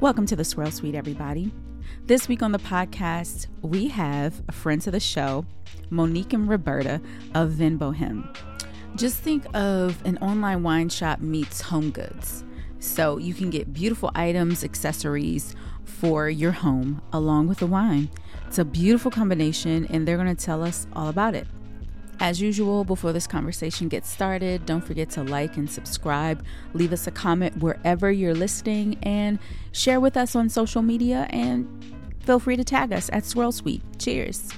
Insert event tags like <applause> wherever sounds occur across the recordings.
Welcome to the Swirl Suite, everybody. This week on the podcast, we have a friend of the show, Monique and Roberta of Vin Bohême. Just think of an online wine shop meets home goods. So you can get beautiful items, accessories for your home along with the wine. It's a beautiful combination, and they're going to tell us all about it. As usual, before this conversation gets started, don't forget to like and subscribe. Leave us a comment wherever you're listening and share with us on social media and feel free to tag us at Swirl Suite. Cheers.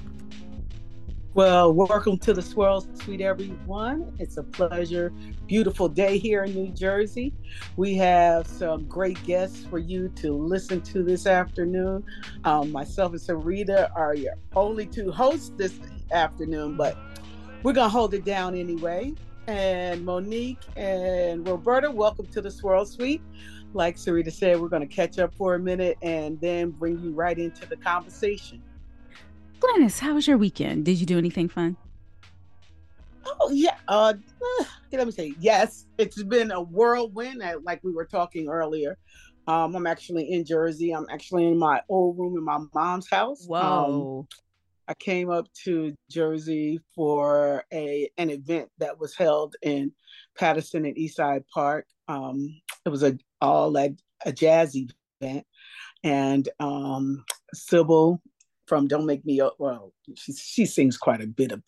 Well, welcome to the Swirl Suite, everyone. It's a pleasure. Beautiful day here in New Jersey. We have some great guests for you to listen to this afternoon. Um, myself and Sarita are your only two hosts this afternoon, but we're going to hold it down anyway. And Monique and Roberta, welcome to the Swirl Suite. Like Sarita said, we're going to catch up for a minute and then bring you right into the conversation. Glynis, how was your weekend? Did you do anything fun? Oh yeah. Uh, let me say yes. It's been a whirlwind, like we were talking earlier. Um, I'm actually in Jersey. I'm actually in my old room in my mom's house. Whoa. Um, I came up to Jersey for a an event that was held in Paterson and Eastside Park. Um, it was a all a, a jazz event, and um, Sybil from Don't Make Me well, she she sings quite a bit of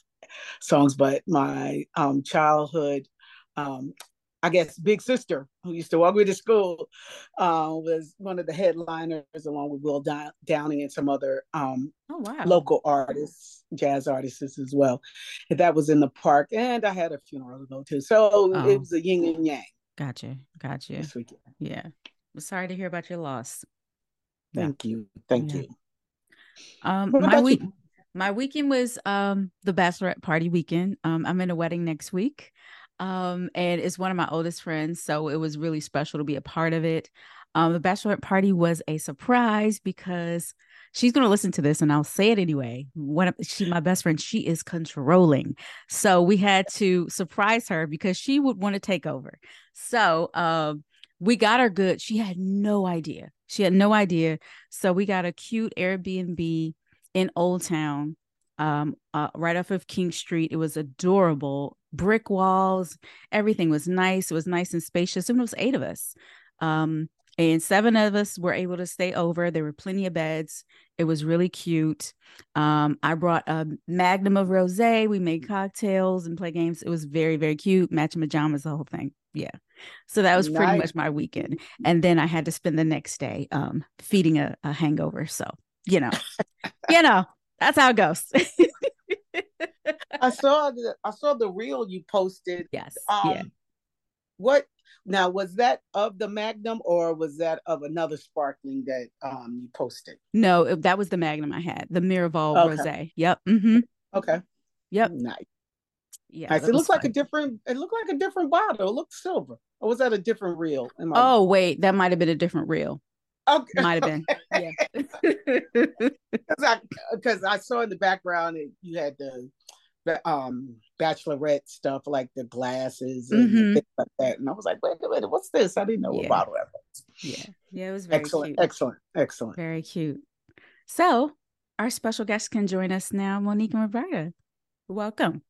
songs, but my um, childhood um, I guess Big Sister, who used to walk me to school, uh, was one of the headliners along with Will Downing and some other um, oh, wow. local artists, jazz artists as well. And that was in the park, and I had a funeral to go to, so oh. it was a yin and yang. Gotcha, gotcha. Yeah, sorry to hear about your loss. Thank yeah. you, thank yeah. you. Um, my week, you? my weekend was um the bachelorette party weekend. Um, I'm in a wedding next week. Um, and it's one of my oldest friends, so it was really special to be a part of it. Um, the bachelorette party was a surprise because she's going to listen to this and I'll say it anyway. Of she my best friend, she is controlling. So we had to surprise her because she would want to take over. So um we got her good. She had no idea. She had no idea. So we got a cute Airbnb in Old Town um, uh, right off of King Street. It was adorable, brick walls, everything was nice. It was nice and spacious, and it was eight of us. Um, and seven of us were able to stay over. There were plenty of beds. It was really cute. Um, I brought a magnum of rosé. We made cocktails and play games. It was very, very cute. Matching pajamas, the whole thing. Yeah. So that was pretty much my weekend. And then I had to spend the next day um, feeding a, a hangover. So, you know, you know, that's how it goes. I saw the I saw the reel you posted. Yes. Um, yeah. What now was that of the Magnum or was that of another sparkling that um you posted? No, that was the Magnum I had, the Miraval okay. Rosé. Yep. Mm-hmm. Okay. Yep. Nice. Yeah. Nice. It looks like a different. It looked like a different bottle. It looked silver. Or was that a different reel? Oh wait, that might have been a different reel. Okay. Might have been. Yeah. <laughs> <laughs> Because I, cause I saw in the background that you had the, the um bachelorette stuff like the glasses and mm-hmm. things like that. And I was like, wait a minute, what's this? I didn't know yeah. what bottle that was. Yeah. Yeah, it was very excellent. Cute. Excellent. Excellent. Very cute. So our special guests can join us now, Monique and Roberta. Welcome.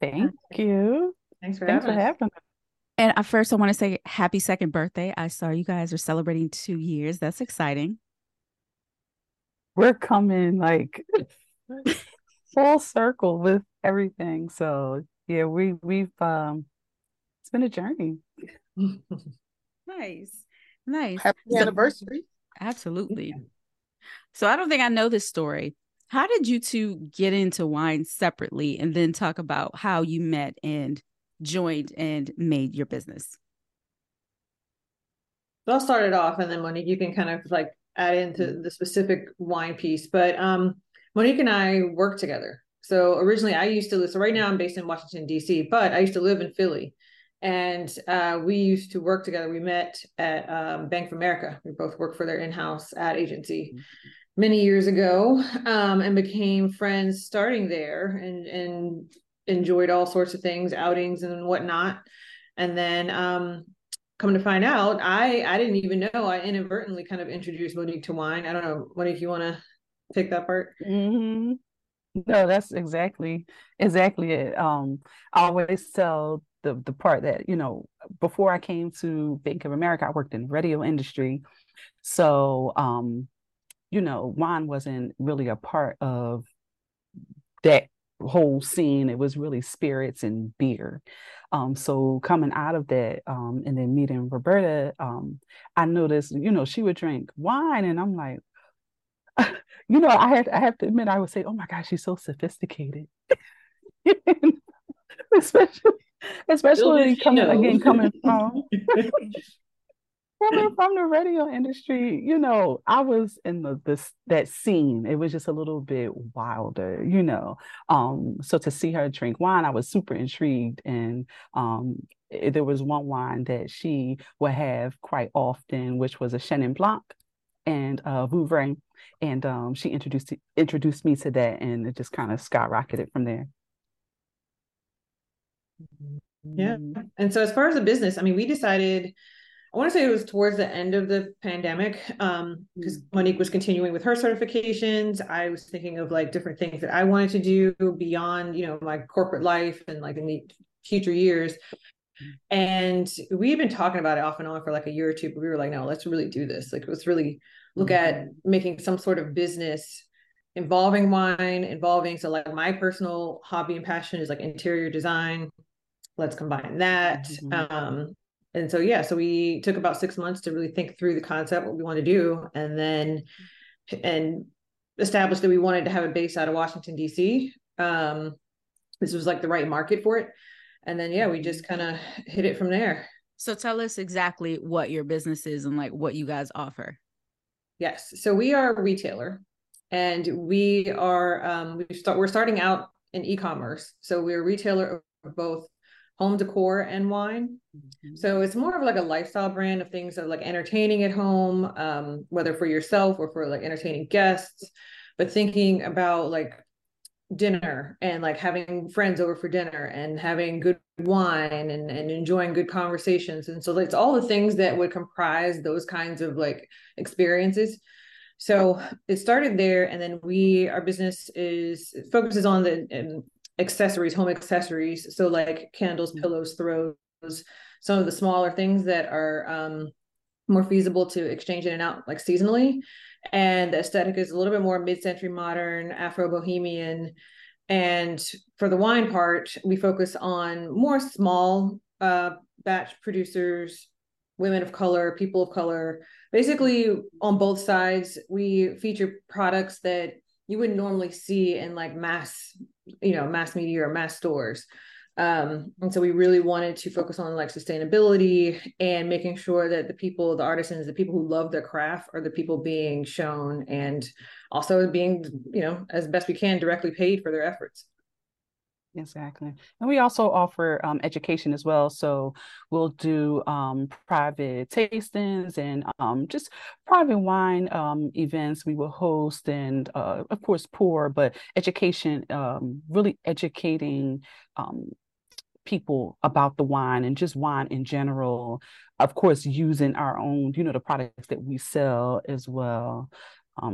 Thank you. Thanks for Thanks having for having us. And first, I want to say happy second birthday. I saw you guys are celebrating two years. That's exciting. We're coming like full circle with everything. So yeah, we we've um it's been a journey. nice. Nice. Happy so, anniversary. Absolutely. Yeah. So I don't think I know this story. How did you two get into wine separately and then talk about how you met and joined and made your business? I'll start it off and then Monique, you can kind of like add into mm-hmm. the specific wine piece. But um, Monique and I work together. So originally I used to live, so right now I'm based in Washington, DC, but I used to live in Philly. And uh, we used to work together. We met at um, Bank of America. We both worked for their in-house ad agency mm-hmm. many years ago um, and became friends starting there and, and enjoyed all sorts of things, outings and whatnot. And then um, come to find out, I I didn't even know. I inadvertently kind of introduced Monique to wine. I don't know, Monique, you want to take that part? Mm-hmm. No, that's exactly exactly it. Um, I always tell the the part that you know before I came to Bank of America, I worked in radio industry, so um, you know, wine wasn't really a part of that whole scene. It was really spirits and beer. Um, so coming out of that, um, and then meeting Roberta, um, I noticed, you know, she would drink wine, and I'm like, <laughs> you know, I have I have to admit, I would say, oh my gosh, she's so sophisticated, <laughs> especially especially coming again coming <laughs> from coming from the radio industry, you know, I was in the this that scene. It was just a little bit wilder, you know. Um, so to see her drink wine, I was super intrigued. And um, it, there was one wine that she would have quite often, which was a Chenin Blanc and uh Vouvray. And um, she introduced introduced me to that, and it just kind of skyrocketed from there. Yeah. And so as far as the business, I mean, we decided I want to say it was towards the end of the pandemic um because mm-hmm. Monique was continuing with her certifications. I was thinking of like different things that I wanted to do beyond, you know, my corporate life and like in the future years. And we had been talking about it off and on for like a year or two, but we were like, no, let's really do this. Like, let's really look mm-hmm. at making some sort of business involving wine, involving so like my personal hobby and passion is like interior design. Let's combine that. Mm-hmm. Um, and so yeah so we took about six months to really think through the concept what we want to do and then and established that we wanted to have a base out of washington dc um, this was like the right market for it. And then yeah we just kind of hit it from there. So tell us exactly what your business is and like what you guys offer. Yes. So we are a retailer and we are um, we start we're starting out in e-commerce. So we're a retailer of both home decor and wine. Mm-hmm. So it's more of like a lifestyle brand of things that are like entertaining at home, um, whether for yourself or for like entertaining guests, but thinking about like dinner and like having friends over for dinner and having good wine and, and enjoying good conversations. And so it's all the things that would comprise those kinds of like experiences. So it started there, and then we our business is focuses on the accessories, home accessories. So like candles, mm. pillows, throws, some of the smaller things that are um, more feasible to exchange in and out like seasonally. And the aesthetic is a little bit more mid-century modern, Afro-Bohemian. And for the wine part, we focus on more small uh, batch producers, women of color, people of color. Basically, on both sides, we feature products that you wouldn't normally see in like mass you know mass media or mass stores. Um, and so we really wanted to focus on like sustainability and making sure that the people the artisans the people who love their craft are the people being shown and also being you know as best we can directly paid for their efforts Exactly. And we also offer um, education as well. So we'll do um, private tastings and um, just private wine um, events we will host and, uh, of course, pour, but education, um, really educating um, people about the wine and just wine in general. Of course, using our own, you know, the products that we sell as well.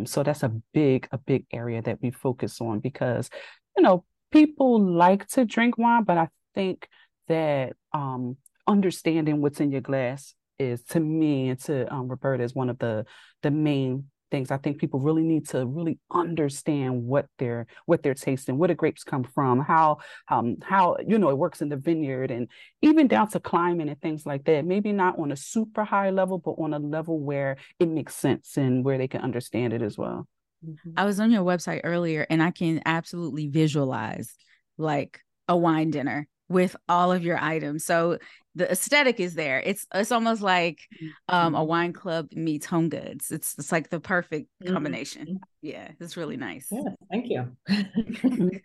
so that's a big, a big area that we focus on because, you know, people like to drink wine, but I think that um, understanding what's in your glass is to me and to um, Roberta is one of the the main things. I think people really need to really understand what they're what they're tasting, where the grapes come from, how um how you know it works in the vineyard, and even down to climate and things like that. Maybe not on a super high level, but on a level where it makes sense and where they can understand it as well. Mm-hmm. I was on your website earlier and I can absolutely visualize like a wine dinner with all of your items. So the aesthetic is there. It's it's almost like um, a mm-hmm. wine club meets home goods. It's it's like the perfect combination. Mm-hmm. Yeah, it's really nice. Yeah, thank you. <laughs>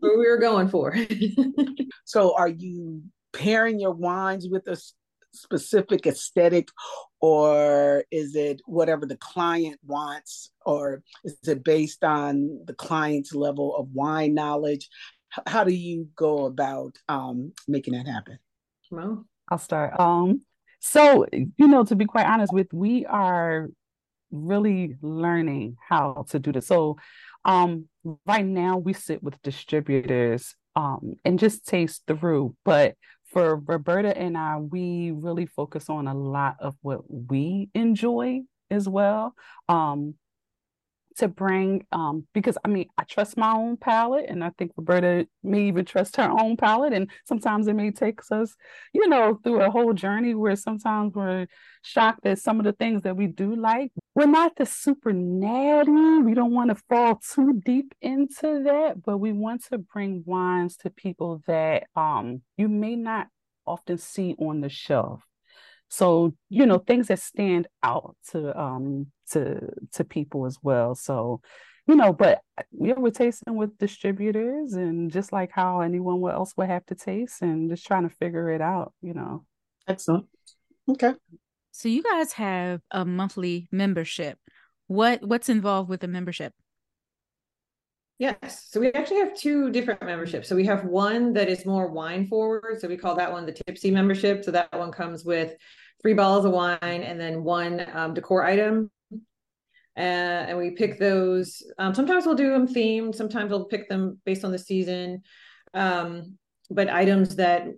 what we were going for. <laughs> <laughs> so are you pairing your wines with a specific aesthetic or is it whatever the client wants or is it based on the client's level of wine knowledge? How do you go about um, making that happen? Well i'll start. Um so you know to be quite honest with we are really learning how to do this. So um right now we sit with distributors um and just taste through but for roberta and i we really focus on a lot of what we enjoy as well. Um to bring um because I mean I trust my own palate and I think Roberta may even trust her own palate and sometimes it may take us you know through a whole journey where sometimes we're shocked at some of the things that we do like. We're not the super natty. We don't want to fall too deep into that but we want to bring wines to people that um you may not often see on the shelf so you know things that stand out to um to to people as well. So you know but yeah we're tasting with distributors and just like how anyone else would have to taste and just trying to figure it out you know. Excellent. Okay. So you guys have a monthly membership. What what's involved with the membership Yes. So we actually have two different memberships. So we have one that is more wine forward. So we call that one the tipsy membership. So that one comes with three bottles of wine and then one um, decor item. Uh, and we pick those. Um, sometimes we'll do them themed. Sometimes we'll pick them based on the season. Um, but items that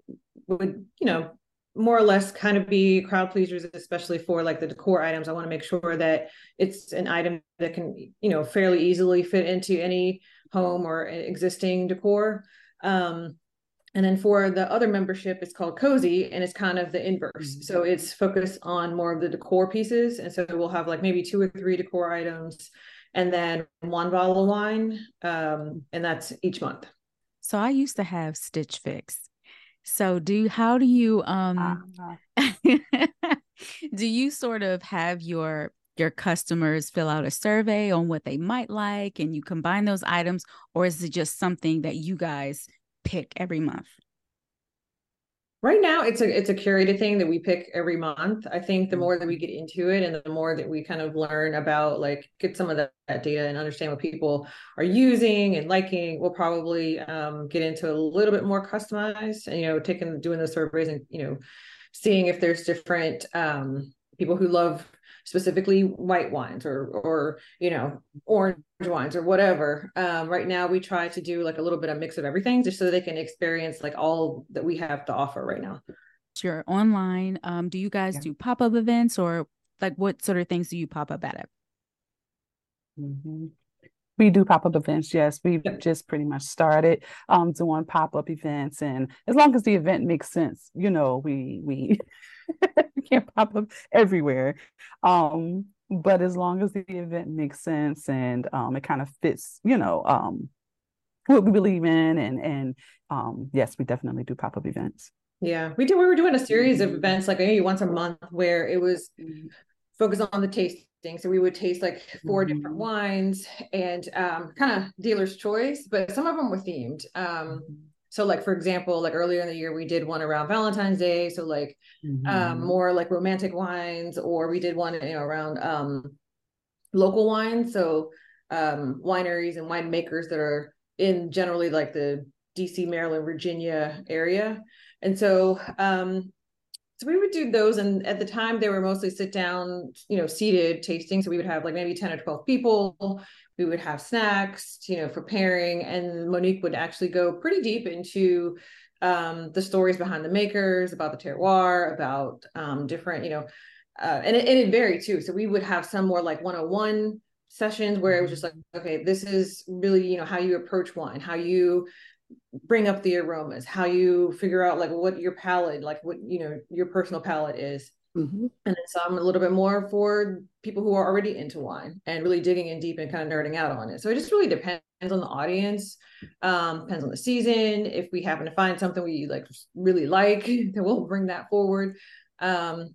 would, you know, more or less kind of be crowd pleasers, especially for like the decor items. I want to make sure that it's an item that can, you know, fairly easily fit into any home or existing decor. Um, and then for the other membership, it's called Cozy, and it's kind of the inverse. Mm-hmm. So it's focused on more of the decor pieces. And so we'll have like maybe two or three decor items and then one bottle of wine. Um, and that's each month. So I used to have Stitch Fix so do how do you um uh-huh. <laughs> do you sort of have your your customers fill out a survey on what they might like and you combine those items or is it just something that you guys pick every month? Right now it's a it's a curated thing that we pick every month i think the more that we mm-hmm. get into it and the more that we kind of learn about like get some of that, that data and understand what people are using and liking we'll probably um, get into a little bit more customized and you know taking doing the surveys and you know seeing if there's different um, people who love specifically white wines or or you know orange wines or whatever um, right now we try to do like a little bit of mix of everything just so they can experience like all that we have to offer right now you're online um, do you guys yeah. do pop-up events or like what sort of things do you pop up at it mm-hmm. We do pop-up events, yes. We've just pretty much started um doing pop-up events and as long as the event makes sense, you know, we <laughs> we can't pop up everywhere. Um, but as long as the event makes sense and um, it kind of fits, you know, um, what we believe in, and and um, yes, we definitely do pop up events. Yeah, we do. We were doing a series of events, like maybe once a month, where it was focused on the tasting. So we would taste like 4 mm-hmm. different wines and um, kind of dealer's choice, but some of them were themed. Um, mm-hmm so like for example like earlier in the year we did one around valentine's day so like um, mm-hmm. um more like romantic wines or we did one you know around um local wines so um wineries and winemakers that are in generally like the dc maryland virginia area and so um so we would do those and at the time they were mostly sit down you know seated tasting. So we would have like maybe 10 or 12 people. We would have snacks you know for pairing and monique would actually go pretty deep into um, the stories behind the makers about the terroir about um, different you know uh, and, it, and it varied too. So we would have some more like 101 sessions where it was just like okay this is really you know how you approach wine how you bring up the aromas, how you figure out like what your palate, like what you know your personal palate is. Mm-hmm. And then some a little bit more for people who are already into wine and really digging in deep and kind of nerding out on it. So it just really depends on the audience, um, depends on the season. If we happen to find something we like really like, <laughs> then we'll bring that forward. Um,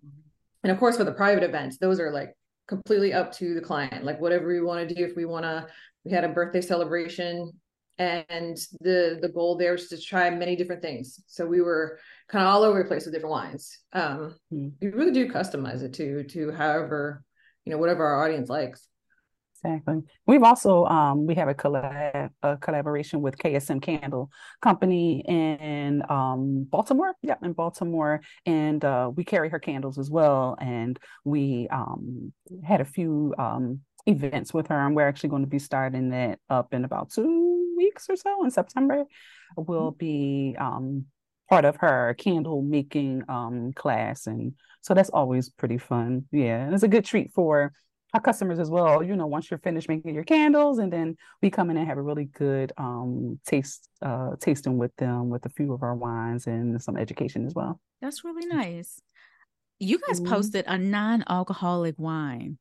and of course, for the private events, those are like completely up to the client, like whatever we want to do. If we want to, we had a birthday celebration and the the goal there was to try many different things so we were kind of all over the place with different wines um mm. we really do customize it to to however you know whatever our audience likes Exactly. We've also um we have a collab a collaboration with KSM Candle Company in um Baltimore. Yeah, in Baltimore. And uh we carry her candles as well. And we um had a few um events with her and we're actually going to be starting that up in about two weeks or so in September. We'll be um part of her candle making um class and so that's always pretty fun. Yeah. And it's a good treat for our customers as well. You know, once you're finished making your candles, and then we come in and have a really good um, taste uh, tasting with them with a few of our wines and some education as well. That's really nice. You guys mm-hmm. posted a non-alcoholic wine,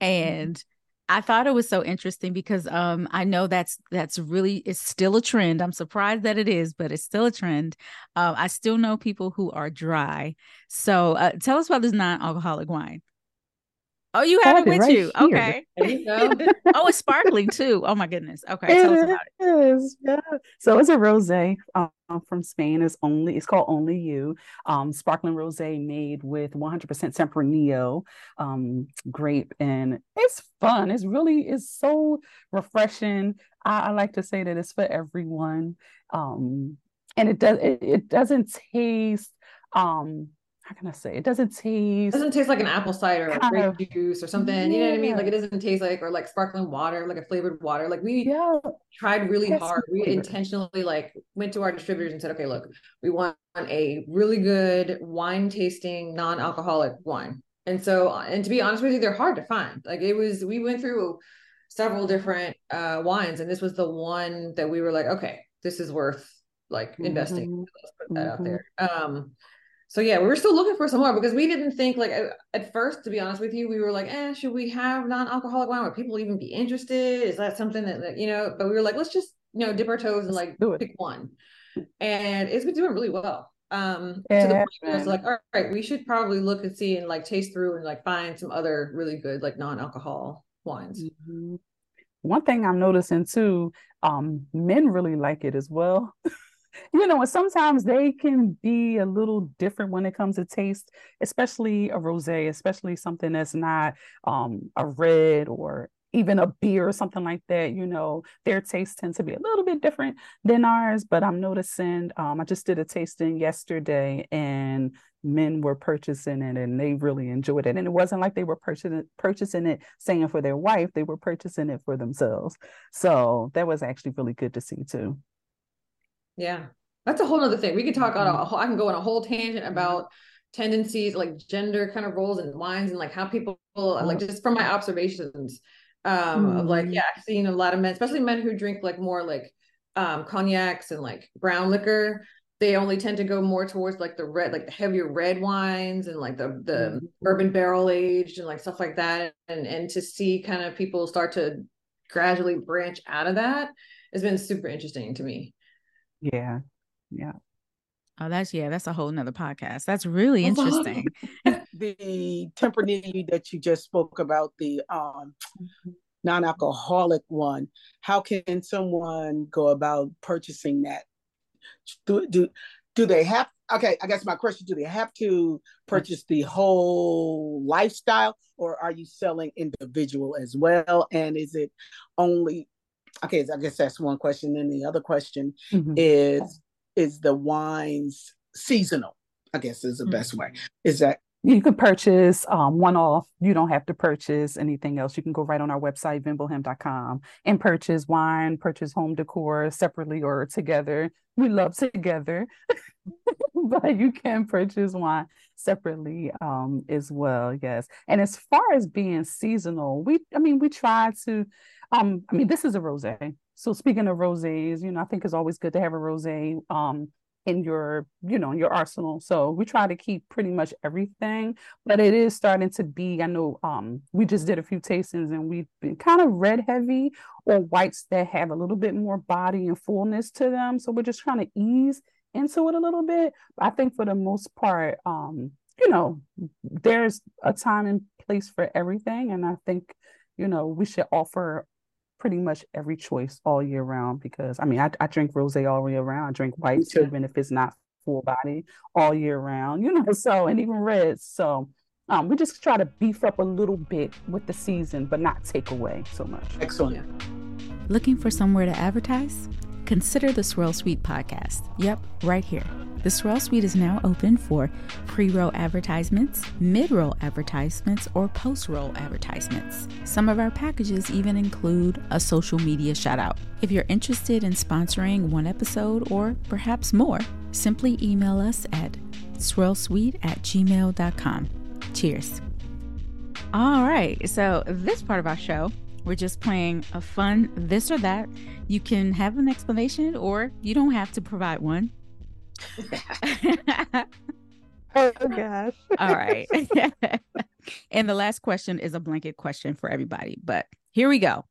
and mm-hmm. I thought it was so interesting because um, I know that's that's really it's still a trend. I'm surprised that it is, but it's still a trend. Uh, I still know people who are dry. So uh, tell us about this non-alcoholic wine. Oh, you have, have it with right you. Here. Okay. You <laughs> oh, it's sparkling too. Oh my goodness. Okay. Tell us about it. Is, yeah. So it's a rosé um, from Spain. It's only it's called Only You. Um, sparkling rosé made with 100% Tempranillo um, grape, and it's fun. It's really it's so refreshing. I, I like to say that it's for everyone. Um, and it does it, it doesn't taste um how can I say? It doesn't taste. It doesn't taste like an apple cider or grape of, juice or something. Yeah. You know what I mean? Like it doesn't taste like or like sparkling water, like a flavored water. Like we yeah. tried really hard. We intentionally like went to our distributors and said, okay, look, we want a really good wine tasting, non-alcoholic wine. And so, and to be honest with you, they're hard to find. Like it was, we went through several different uh wines, and this was the one that we were like, okay, this is worth like investing. Mm-hmm. Let's put that mm-hmm. out there. Um so yeah, we were still looking for some more because we didn't think like at first, to be honest with you, we were like, eh, should we have non-alcoholic wine? Would people even be interested? Is that something that, that you know? But we were like, let's just you know dip our toes and like pick one, and it's been doing really well. Um, yeah. to the point where it's like, all right, we should probably look and see and like taste through and like find some other really good like non-alcohol wines. Mm-hmm. One thing I'm noticing too, um, men really like it as well. <laughs> you know, sometimes they can be a little different when it comes to taste, especially a rosé, especially something that's not um, a red or even a beer or something like that. You know, their tastes tend to be a little bit different than ours. But I'm noticing, um, I just did a tasting yesterday, and men were purchasing it and they really enjoyed it. And it wasn't like they were purchasing purchasing it saying for their wife; they were purchasing it for themselves. So that was actually really good to see too. Yeah. That's a whole other thing. We could talk on a mm-hmm. whole, I can go on a whole tangent about tendencies like gender kind of roles and wines and like how people like just from my observations um mm. of like mm-hmm. yeah I've seen a lot of men especially men who drink like more like um cognacs and like brown liquor they only tend to go more towards like the red like the heavier red wines and like the the mm. bourbon barrel aged and like stuff like that and and to see kind of people start to gradually branch out of that has been super interesting to me yeah. Yeah. Oh, that's yeah, that's a whole nother podcast. That's really interesting. <laughs> the Tempranillo that you just spoke about, the um mm-hmm. non-alcoholic one, how can someone go about purchasing that? Do do do they have okay, I guess my question, do they have to purchase the whole lifestyle or are you selling individual as well? And is it only okay, I guess that's one question. Then the other question mm-hmm. is is the wines seasonal? I guess is the mm-hmm. best way. Is that you can purchase um, one off. You don't have to purchase anything else. You can go right on our website, vinboheme.com, and purchase wine, purchase home decor separately or together. We love together, <laughs> but you can purchase wine separately um, as well. Yes. And as far as being seasonal, we, I mean, we try to um, I mean, this is a rosé. So speaking of rosés, you know, I think it's always good to have a rosé um in your, you know, in your arsenal. So we try to keep pretty much everything, but it is starting to be, I know um we just did a few tastings and we've been kind of red heavy or whites that have a little bit more body and fullness to them. So we're just trying to ease into it a little bit. I think for the most part, um, you know, there's a time and place for everything. And I think, you know, we should offer pretty much every choice all year round because I mean I, I drink rosé all year round. I drink white too, even if it's not full body all year round, <laughs> you know. So and even reds. So Um, we just try to beef up a little bit with the season, but not take away so much. Excellent. Looking for somewhere to advertise? Consider the Swirl Suite podcast. Yep, right here. The Swirl Suite is now open for pre roll advertisements, mid roll advertisements, or post roll advertisements. Some of our packages even include a social media shout out. If you're interested in sponsoring one episode or perhaps more, simply email us at swirlsuite at gmail.com. Cheers. All right, so this part of our show we're just playing a fun this or that. You can have an explanation or you don't have to provide one. <laughs> oh gosh. <laughs> All right. <laughs> and the last question is a blanket question for everybody, but here we go.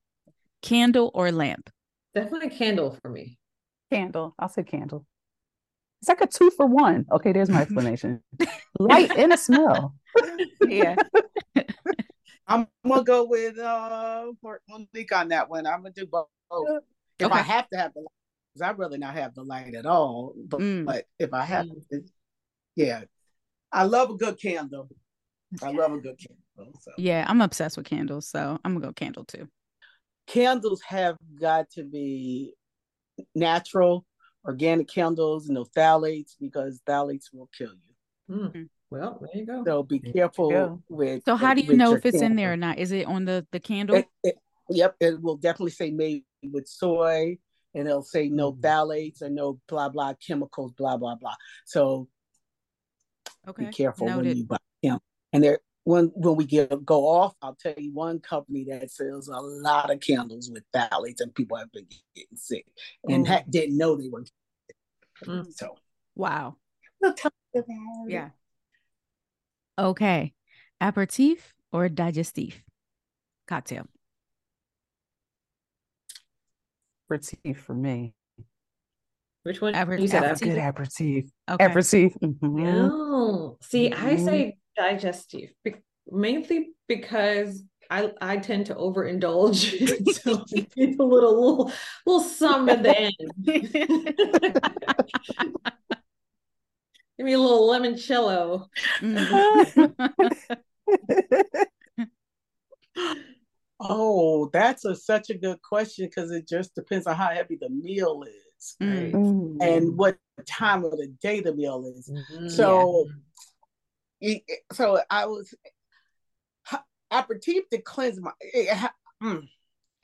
Candle or lamp? Definitely candle for me. Candle. I'll say candle. It's like a two for one. Okay, there's my explanation. Light and a smell. yeah. I'm gonna go with uh Monique on that one. I'm gonna do both. If okay. I have to have the light, because I really not have the light at all. But, mm. but if I have mm. to, yeah. I love a good candle. I love a good candle. So. Yeah, I'm obsessed with candles, so I'm gonna go candle too. Candles have got to be natural, organic candles, no phthalates because phthalates will kill you. Mm. Well, there you go. So be careful with. So how do you know if it's candle. in there or not? Is it on the the candle? It, it, yep, it will definitely say made with soy, and it'll say no mm. phthalates or no blah blah chemicals, blah blah blah. So okay. be careful Noted. when you buy them. And there, when when we get go off, I'll tell you one company that sells a lot of candles with phthalates, and people have been getting sick and ha- didn't know they were. Mm. So wow. We'll talk about Yeah. Okay. Aperitif or digestif cocktail? Aperitif for me. Which one? Aper- you said aperitif. good aperitif. Okay. Aperitif. Mm-hmm. Oh, see, mm-hmm. I say digestif be- mainly because I I tend to overindulge, <laughs> so it's a little little little some at the end. <laughs> <laughs> Give me a little limoncello. <laughs> oh, that's a, such a good question because it just depends on how heavy the meal is right? mm. and what time of the day the meal is. Mm-hmm. So, yeah. so I was aperitif to cleanse my. It, mm,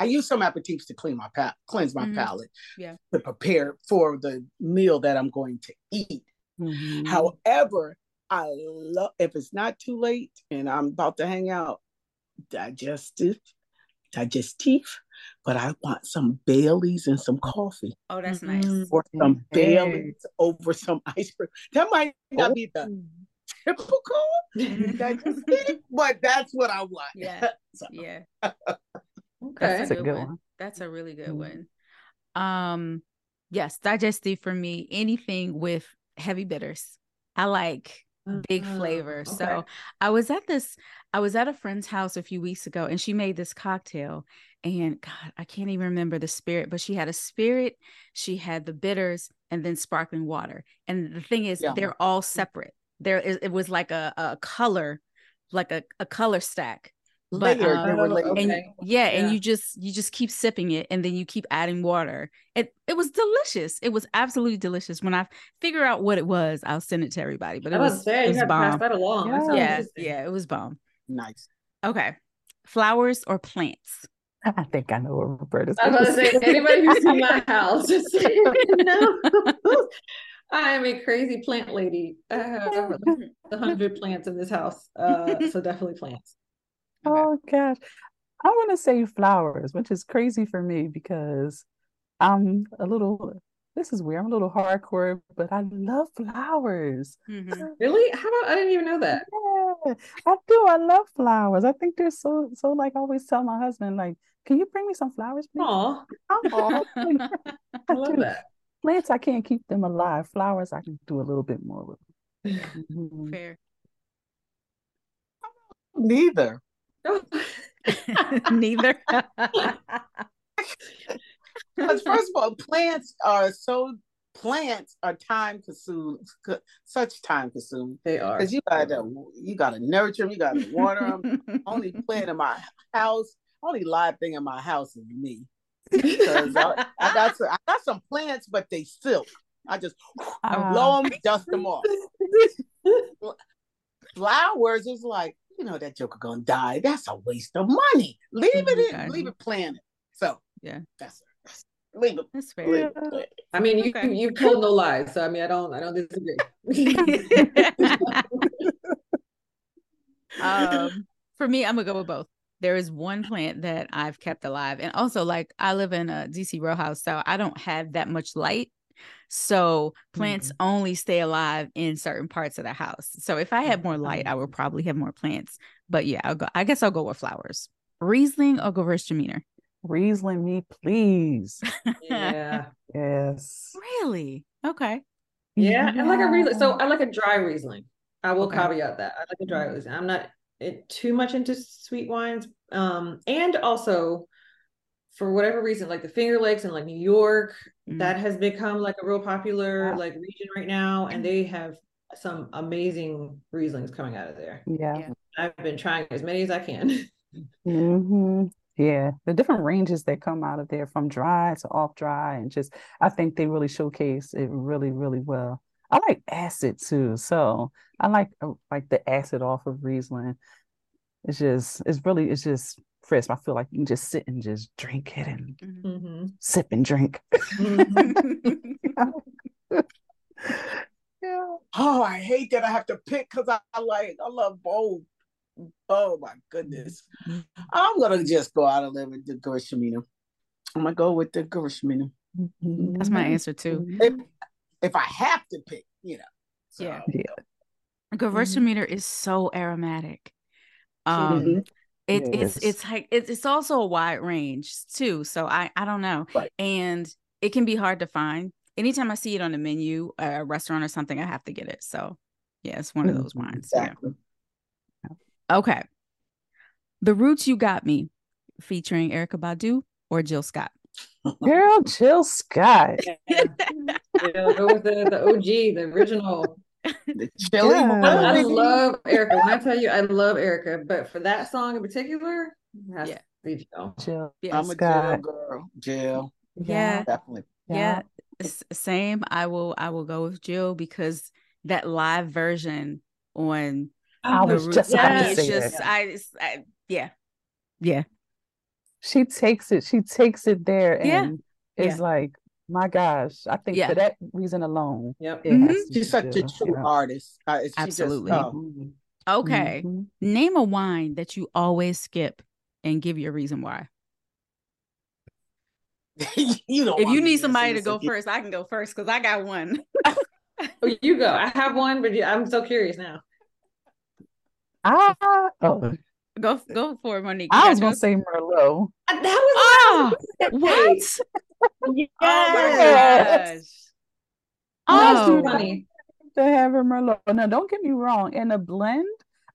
I use some aperitifs to clean my palate, cleanse my mm-hmm. palate, yeah, to prepare for the meal that I'm going to eat. Mm-hmm. However, I love if it's not too late and I'm about to hang out, digestive, digestive, but I want some Baileys and some coffee. Oh, that's nice. Or some hey. Baileys over some <laughs> ice cream. That might not oh. be the oh. typical digestive, <laughs> but that's what I want. Yeah. <laughs> so. Yeah. okay. That's a good, good one. one. That's a really good mm-hmm. one. Um, yes, digestive for me, anything with heavy bitters. I like big uh, flavor. Okay. So I was at this, I was at a friend's house a few weeks ago and she made this cocktail. And God, I can't even remember the spirit, but she had a spirit, she had the bitters, and then sparkling water. And the thing is, yeah. they're all separate. There is it was like a, a color, like a, a color stack but um, and, okay. yeah, yeah, and you just you just keep sipping it and then you keep adding water it it was delicious it was absolutely delicious when i figure out what it was i'll send it to everybody but it I was, was it was bomb. pass that along yeah yeah, yeah, it was bomb nice okay flowers or plants I think I know what Roberta's. I was going to say, anybody who's in my <laughs> house, just <laughs> no. <laughs> I am a crazy plant lady. I have a hundred plants in this house, uh, so definitely plants. Oh gosh. I want to say flowers, which is crazy for me because I'm a little this is weird. I'm a little hardcore, but I love flowers. Mm-hmm. Really? How about I didn't even know that. Yeah, I do. I love flowers. I think they're so so like I always tell my husband, like, can you bring me some flowers, please? Aww. Aww. <laughs> <laughs> I love that. Plants, I can't keep them alive. Flowers, I can do a little bit more with. <laughs> Mm-hmm. Fair. Neither. <laughs> Neither. <laughs> Because first of all, plants are so plants are time consuming, such time consuming. They are because you gotta you gotta nurture them, you gotta water them. <laughs> only plant in my house, only live thing in my house is me. Because I, I, got some, I got some plants, but they silk. I just uh, blow them, dust them off. Flowers is like you know that joker gonna die. That's a waste of money. Leave it in, leave it planted. So yeah, that's leave it. That's fair. Leave it. I mean, you okay. you told no lies, so I mean, I don't I don't disagree. <laughs> um, <laughs> for me, I'm gonna go with both. There is one plant that I've kept alive, and also like I live in a DC row house, so I don't have that much light. So plants mm-hmm. only stay alive in certain parts of the house. So if I had more light, I would probably have more plants. But yeah, I'll go. I guess I'll go with flowers. Riesling or Gewürztraminer? Riesling me, please. <laughs> Yeah. yes. Really? Okay. Yeah, yeah. I like a Riesling. So I like a dry Riesling. I will okay. caveat that. I like a dry Riesling. I'm not it, too much into sweet wines. Um, and also for whatever reason, like the Finger Lakes and like New York, mm-hmm. that has become like a real popular yeah. like region right now, and they have some amazing Rieslings coming out of there. Yeah, I've been trying as many as I can. <laughs> mm-hmm. Yeah, the different ranges that come out of there from dry to off dry, and just I think they really showcase it really, really well. I like acid too, so I like like the acid off of Riesling. It's just, it's really, it's just crisp. I feel like you can just sit and just drink it and mm-hmm. sip and drink. Mm-hmm. yeah. <laughs> Oh, I hate that I have to pick because I, I like I love both. Oh my goodness. Mm-hmm. I'm gonna just go out and live with the Gewürztraminer. I'm gonna go with the Gewürztraminer. That's my answer too. If, if I have to pick, you know. So. Yeah. yeah. Gewürztraminer mm-hmm. is so aromatic. Um, mm-hmm. it, it's it's like it's, it's also a wide range too. So I I don't know, right. and it can be hard to find. Anytime I see it on the menu, a restaurant or something, I have to get it. So yeah, it's one mm-hmm. of those wines. Exactly. Yeah. Okay. The Roots You Got Me, featuring Erykah Badu or Jill Scott. Girl, Jill Scott. <laughs> Yeah. yeah, go with the, the OG, the original the <laughs> chili. Yeah. I, I, <laughs> love Erykah. When I tell you I love Erykah, but for that song in particular, yeah. Jill. Jill. Yeah, I'm a Jill girl. Jill. Yeah. Definitely. Yeah. yeah. Same. I will I will go with Jill because that live version on I was just about to say just, that. I, I, yeah. Yeah. She takes it, she takes it there and yeah. it's like my gosh, I think yeah. for that reason alone, yep. Mm-hmm. she's such a true yeah. artist. Uh, Absolutely. Just, oh. Okay, mm-hmm. name a wine that you always skip and give your reason why. <laughs> you know if you need somebody to go first, I can go first because I got one. <laughs> oh, you go. I have one, but I'm so curious now. Ah, oh. Go go for it, Monique. I was gonna say Merlot. That was oh, what? Yes. Oh my gosh. Oh, oh funny. To have a Merlot. Now, don't get me wrong. In a blend,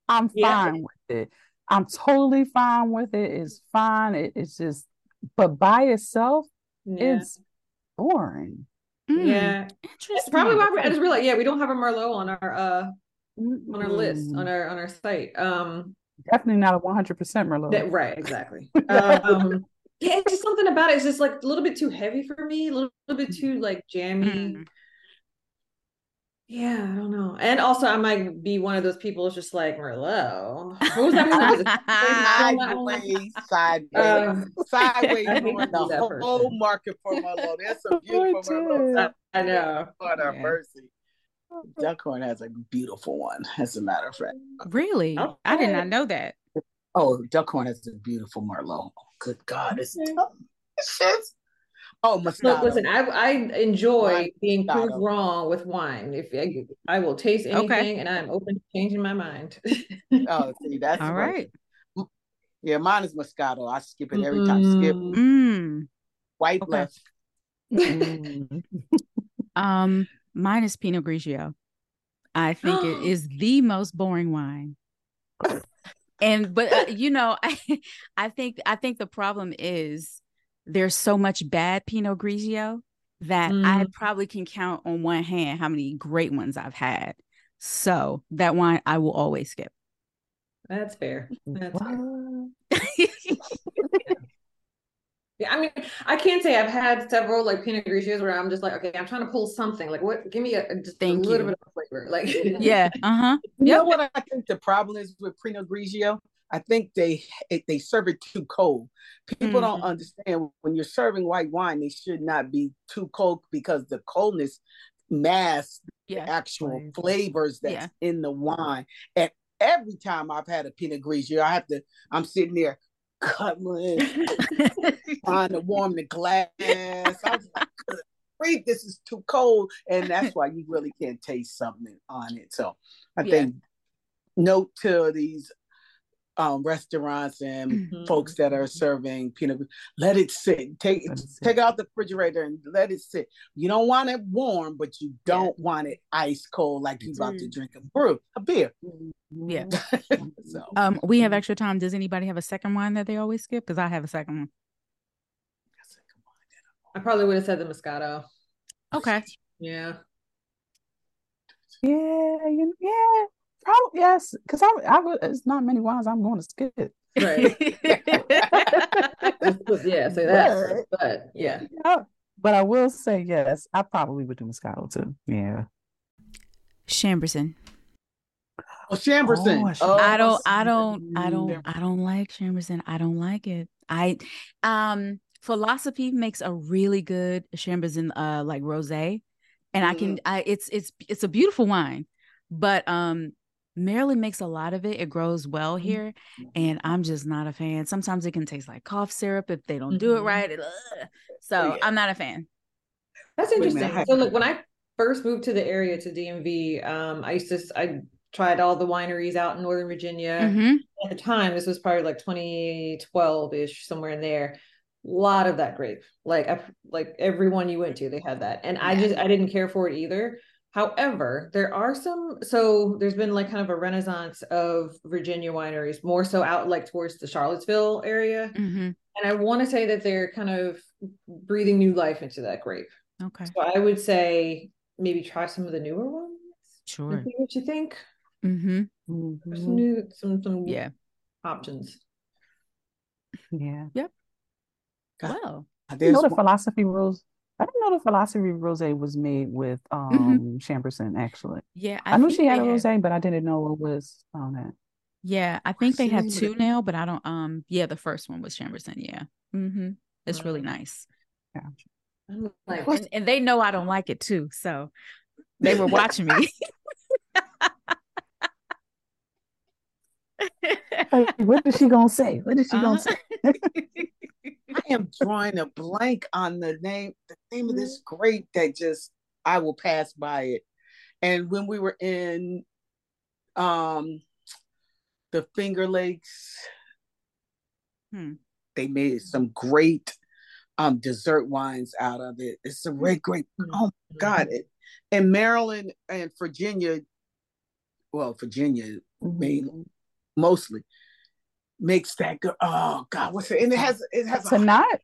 I'm fine yeah. with it. I'm totally fine with it. It's fine. It, it's just, but by itself, yeah. it's boring. Mm. Yeah, interesting. probably why I just realized. Yeah, we don't have a Merlot on our uh mm-hmm. on our list on our on our site. Um, definitely not a 100 percent Merlot. That, right, exactly. <laughs> um, yeah, it's just something about it. It's just like a little bit too heavy for me, a little, little bit too like jammy. Mm. Yeah, I don't know. And also, I might be one of those people who's just like Merlot. What was that movie? <laughs> sideways, sideways, um, sideways. <laughs> the whole market for Merlot. That's a <laughs> beautiful Merlot. I know. God have yeah. mercy. Duckhorn has a beautiful one, as a matter of fact. Really? Okay. I did not know that. Oh, Duckhorn has a beautiful Merlot. Good God, it's tough. It's Oh, Moscato. Look, listen, I I enjoy wine. being Moscato. proved wrong with wine. If I, I will taste anything, okay. and I'm open to changing my mind. oh, see, <laughs> that's all right. Yeah, mine is Moscato. I skip it every time. Skip mm. white okay. mm. <laughs> um, mine is Pinot Grigio. I think it <gasps> is the most boring wine <laughs> and but uh, you know <laughs> I, I think i think the problem is there's so much bad pinot grigio that mm. I probably can count on one hand how many great ones I've had. So that wine I will always skip. That's fair. That's fair. <laughs> yeah, I mean, I can't say I've had several like Pinot Grigios where I'm just like, okay, I'm trying to pull something. Like, what? Give me a just Thank a little you. bit of flavor. Like, yeah, <laughs> uh huh. You yep. know what I think the problem is with Pinot Grigio? I think they they serve it too cold. People mm-hmm. don't understand when you're serving white wine, they should not be too cold because the coldness masks yeah. the actual flavors that's yeah. in the wine. And every time I've had a Pinot Grigio, I have to. I'm sitting there cuddling, <laughs> trying to warm the glass. I was like, Good this is too cold, and that's why you really can't taste something on it. So I yeah. think note to these um, restaurants and mm-hmm. folks that are serving Pinot let it sit. Take it take out the refrigerator and let it sit. You don't want it warm, but you don't yeah. want it ice cold like you're about to drink a brew, a beer. Yeah. <laughs> so um we have extra time. Does anybody have a second wine that they always skip? Because I have a second one. I probably would have said the Moscato. Okay. Yeah. Yeah, yeah. Probably yes, because I, I would. It's not many wines I'm going to skip. Right. <laughs> yeah, say that. But, but yeah. yeah. But I will say yes. I probably would do Moscato too. Yeah. Chambourcin. Oh, Chambourcin. Oh, I don't. I don't. I don't. I don't like Chambourcin. I don't like it. I um philosophy makes a really good Chambourcin uh like rosé and mm. I can I it's it's it's a beautiful wine but um Maryland makes a lot of it. It grows well mm-hmm. here, and I'm just not a fan. Sometimes it can taste like cough syrup if they don't mm-hmm. do it mm-hmm. right. It, so oh, yeah. I'm not a fan. That's interesting. So look, when I first moved to the area to DMV, um, I used to I tried all the wineries out in Northern Virginia. Mm-hmm. At the time, this was probably like 2012 ish, somewhere in there. A lot of that grape, like I, like everyone you went to, they had that, and yeah. I just I didn't care for it either. However, there are some, so there's been like kind of a renaissance of Virginia wineries, more so out like towards the Charlottesville area. Mm-hmm. And I want to say that they're kind of breathing new life into that grape. Okay. So I would say maybe try some of the newer ones. Sure. See what you think. Mm-hmm. mm-hmm. Some new, some, some yeah options. Yeah. Yep. Well, you know the philosophy rules I didn't know the philosophy rosé was made with mm-hmm. um mm-hmm. Chambourcin actually. Yeah, I, I knew she had a rosé, but I didn't know it was on that. Yeah, I think they have two now, but I don't. Um, yeah, the first one was Chambourcin. Yeah, mm-hmm. it's really nice. Yeah, like, and, and they know I don't like it too, so they were watching me. <laughs> what is she gonna say? What is she uh-huh. gonna say? <laughs> <laughs> I am drawing a blank on the name, the name of this mm-hmm. grape that just I will pass by it. And when we were in um the Finger Lakes, hmm. they made some great um dessert wines out of it. It's a great, great. Mm-hmm. Oh my God! It, in Maryland and Virginia, well, Virginia mm-hmm. mainly, mostly makes that go. Oh God, what's it? And it has it has a, a knot.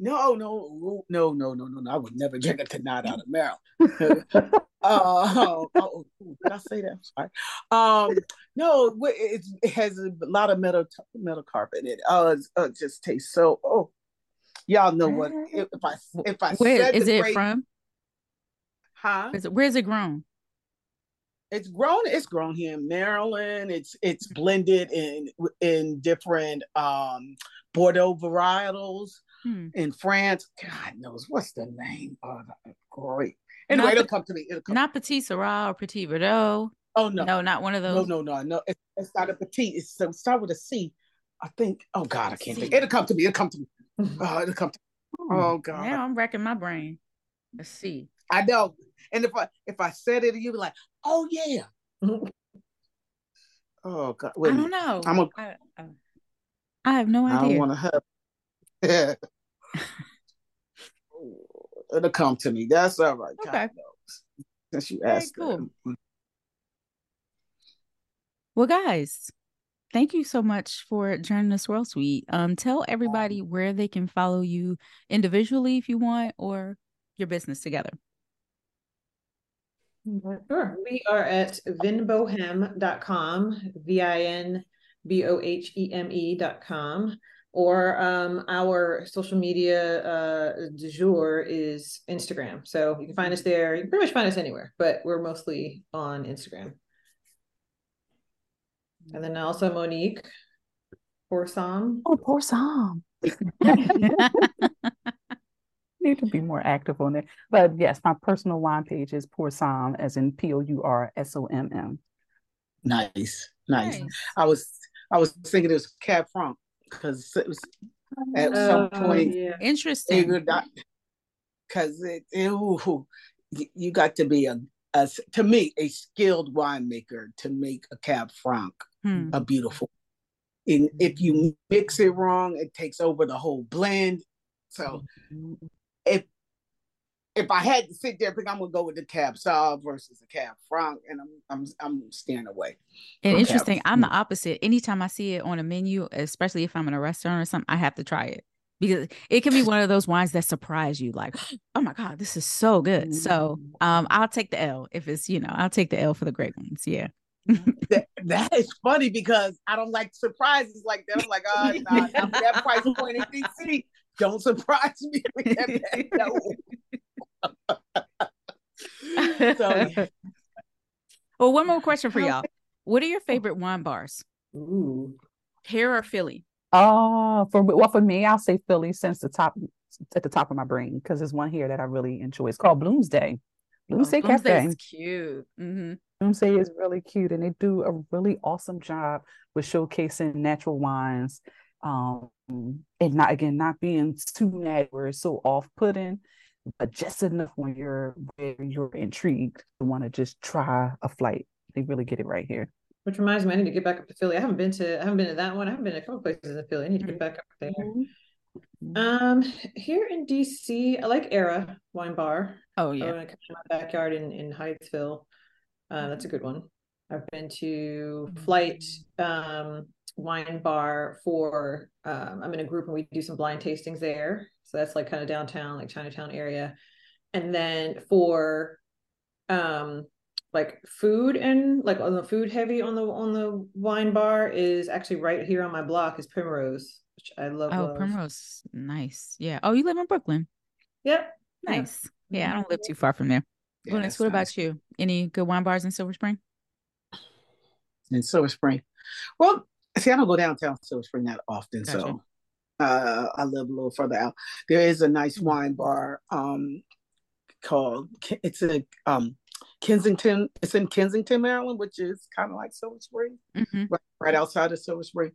No, no, no, no, no, no, no. I would never drink a Tannat out of Maryland. <laughs> <laughs> uh, oh, oh, did I say that? Sorry. Um, no, it, it has a lot of metal metal carpet in it. Oh, it uh, just tastes so. Oh, y'all know what? If, I if I where is it great, from? Huh? Is it, where's it grown? It's grown it's grown here in maryland. It's it's blended in in different um bordeaux varietals hmm. in france. God knows what's the name of it great. Anyway not it'll come to me it'll come not petite sirah or petit verdot. Oh no. No not one of those. no no no no it's, it's not a petit it's it start with a c i think oh god i can't c. think it'll come to me it'll come to me. Oh it'll come to me. oh god. Now i'm wrecking my brain. Let's see i know and if I if I said it, you'd be like, "Oh yeah." <laughs> oh God! Wait I don't know. I'm a. I, uh, I have no idea. I don't want to have. <laughs> It'll come to me. That's all right. Okay. Since you asked. Very cool. Well, guys, thank you so much for joining us, Swirl Suite. Um, tell everybody where they can follow you individually if you want, or your business together. Sure. We are at vinboheme.com, V I N B O H E M E.com. Or um, our social media uh, du jour is Instagram. So you can find us there. You can pretty much find us anywhere, but we're mostly on Instagram. And then also Monique Sam. Oh, Pour Somm. <laughs> <laughs> Need to be more active on it. But yes, my personal wine page is Pour Somm, as in P O U R S O M M. Nice, nice, nice. I was I was thinking it was Cab Franc because it was at uh, some point yeah. interesting. Because it, it ooh, you got to be a, a to me a skilled winemaker to make a Cab Franc hmm. a beautiful. And if you mix it wrong, it takes over the whole blend. So if if I had to sit there, I think I'm gonna go with the Cab Sauv versus the Cab Franc, and I'm I'm I'm staying away. And interesting. I'm the mm. opposite. Anytime I see it on a menu, especially if I'm in a restaurant or something, I have to try it because it can be one of those wines that surprise you, like, <gasps> oh my god, this is so good. So, mm. um, I'll take the L if it's you know, I'll take the L for the great ones. Yeah. <laughs> that, that is funny because I don't like surprises like that. I'm like, <laughs> oh, nah, that price point in DC. <laughs> Don't surprise me with that. <laughs> <laughs> so, yeah. <laughs> Well, one more question for y'all. What are your favorite wine bars? Ooh. Here or Philly? Oh, for well, for me, I'll say Philly since the top at the top of my brain because there's one here that I really enjoy. It's called Bloomsday. Bloomsday oh, Cafe. Is cute. Mm-hmm. Bloomsday is really cute, and they do a really awesome job with showcasing natural wines um, and not again not being too mad where it's so off-putting but just enough when you're where you're intrigued to want to just try a flight. They really get it right here. Which reminds me i need to get back up to philly. I haven't been to i haven't been to that one. I haven't been to a couple places in philly. I need to get back up there. Mm-hmm. um here in dc i like era wine bar. Oh yeah. In my backyard in in Hyattsville. Uh, that's a good one i've been to flight um wine bar for um, I'm in a group and we do some blind tastings there. So that's like kind of downtown, like Chinatown area. And then for um like food and like on the food heavy on the on the wine bar is actually right here on my block is Primrose, which I love. Oh, love. Primrose. Nice. Yeah. Oh, you live in Brooklyn. Yep. Nice. Yeah, yeah I don't live too far from there. Yeah, what about you? Any good wine bars in Silver Spring? In Silver Spring. Well, See, I don't go downtown Silver Spring that often, gotcha. so uh, I live a little further out. There is a nice mm-hmm. wine bar um, called it's a um, Kensington. It's in Kensington, Maryland, which is kind of like Silver Spring, mm-hmm. right, right, outside of Silver Spring.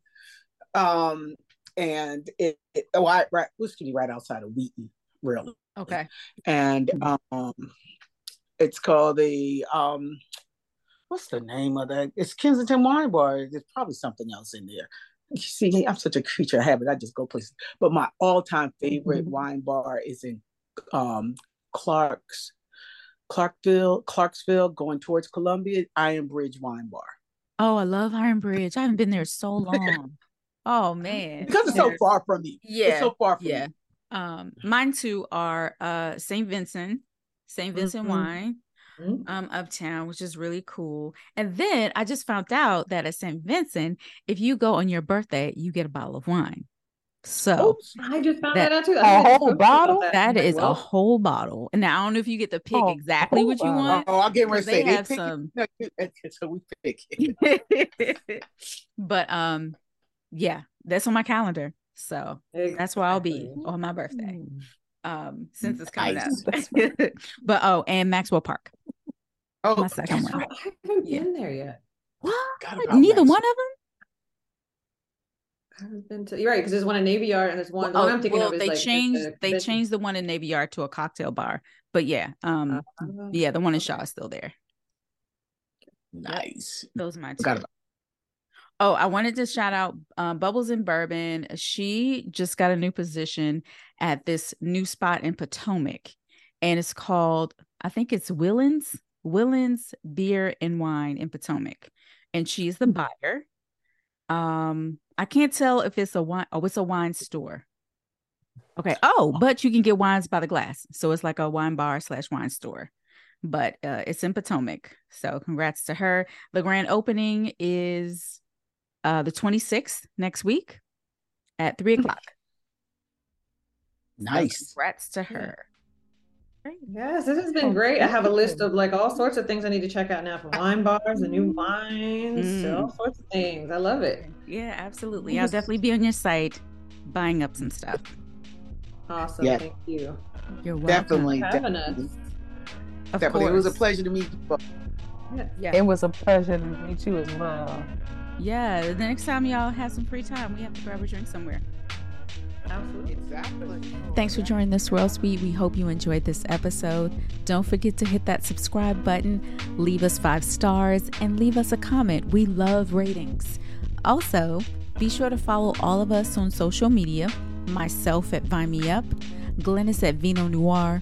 Um, and it, it oh, I, right, excuse me, right outside of Wheaton, really. Okay. And um, it's called the um, what's the name of that? It's Kensington Wine Bar. There's probably something else in there. You see, I'm such a creature of habit. I just go places. But my all-time favorite mm-hmm. wine bar is in um, Clark's, Clarkville, Clarksville, going towards Columbia, Iron Bridge Wine Bar. Oh, I love Iron Bridge. I haven't been there so <laughs> long. oh man, because it's so far from me. Yeah, it's so far from yeah. Me. Um, mine too are uh St. Vincent, St. Vincent mm-hmm. wine mm-hmm. um, uptown, which is really cool. And then I just found out that at St. Vincent, if you go on your birthday, you get a bottle of wine. So Oops, I just found that, that out too. A whole bottle. That, that is well. a whole bottle. And now I don't know if you get to pick oh, exactly what you want. Oh, I'll get ready to say they have some. <laughs> so we pick. <laughs> but um, yeah, that's on my calendar. So exactly. that's where I'll be on my birthday. Um, since it's coming nice. up. <laughs> but oh, and Maxwell Park. Oh, my second one. I haven't yeah. been there yet. What? Neither one of them. I haven't been to. You're right because there's one in Navy Yard and there's one. Well, the one I'm thinking well, of they like changed. they changed the one in Navy Yard to a cocktail bar. But yeah, um, uh, yeah, the one in Shaw is still there. Nice. Those are my two. Oh, I wanted to shout out uh, Bubbles and Bourbon. She just got a new position at this new spot in Potomac, and it's called I think it's Willens Willens Beer and Wine in Potomac, and she's the hmm. buyer. Um, I can't tell if it's a wine. Oh, it's a wine store. Okay. Oh, but you can get wines by the glass. So it's like a wine bar slash wine store. But uh, it's in Potomac. So congrats to her. The grand opening is uh, the 26th next week at three mm. o'clock. Nice. So congrats to her. Yes, this has been oh, great. I have a list of like all sorts of things I need to check out now for wine bars, the new wines, mm. all sorts of things. I love it. Yeah, absolutely. I'll definitely be on your site buying up some stuff. Awesome. Yeah. Thank you. You're welcome. Definitely. Having definitely. us. Of definitely. Course. It was a pleasure to meet you. Yeah. yeah. It was a pleasure to meet you as well. Yeah. The next time y'all have some free time, we have to grab a drink somewhere. Absolutely. Exactly. Thanks for joining the Swirl Suite. We hope you enjoyed this episode. Don't forget to hit that subscribe button, leave us five stars, and leave us a comment. We love ratings. Also, be sure to follow all of us on social media myself at Vine Me Up, Glynis at Vino Noire,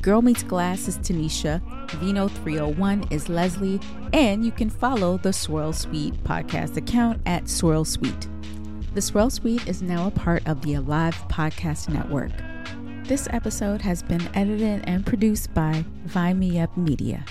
Girl Meets Glass is Tanisha, Vino 301 is Leslie, and you can follow the Swirl Suite podcast account at Swirl Suite. The Swirl Suite is now a part of the Alive Podcast Network. This episode has been edited and produced by Vine Me Up Media.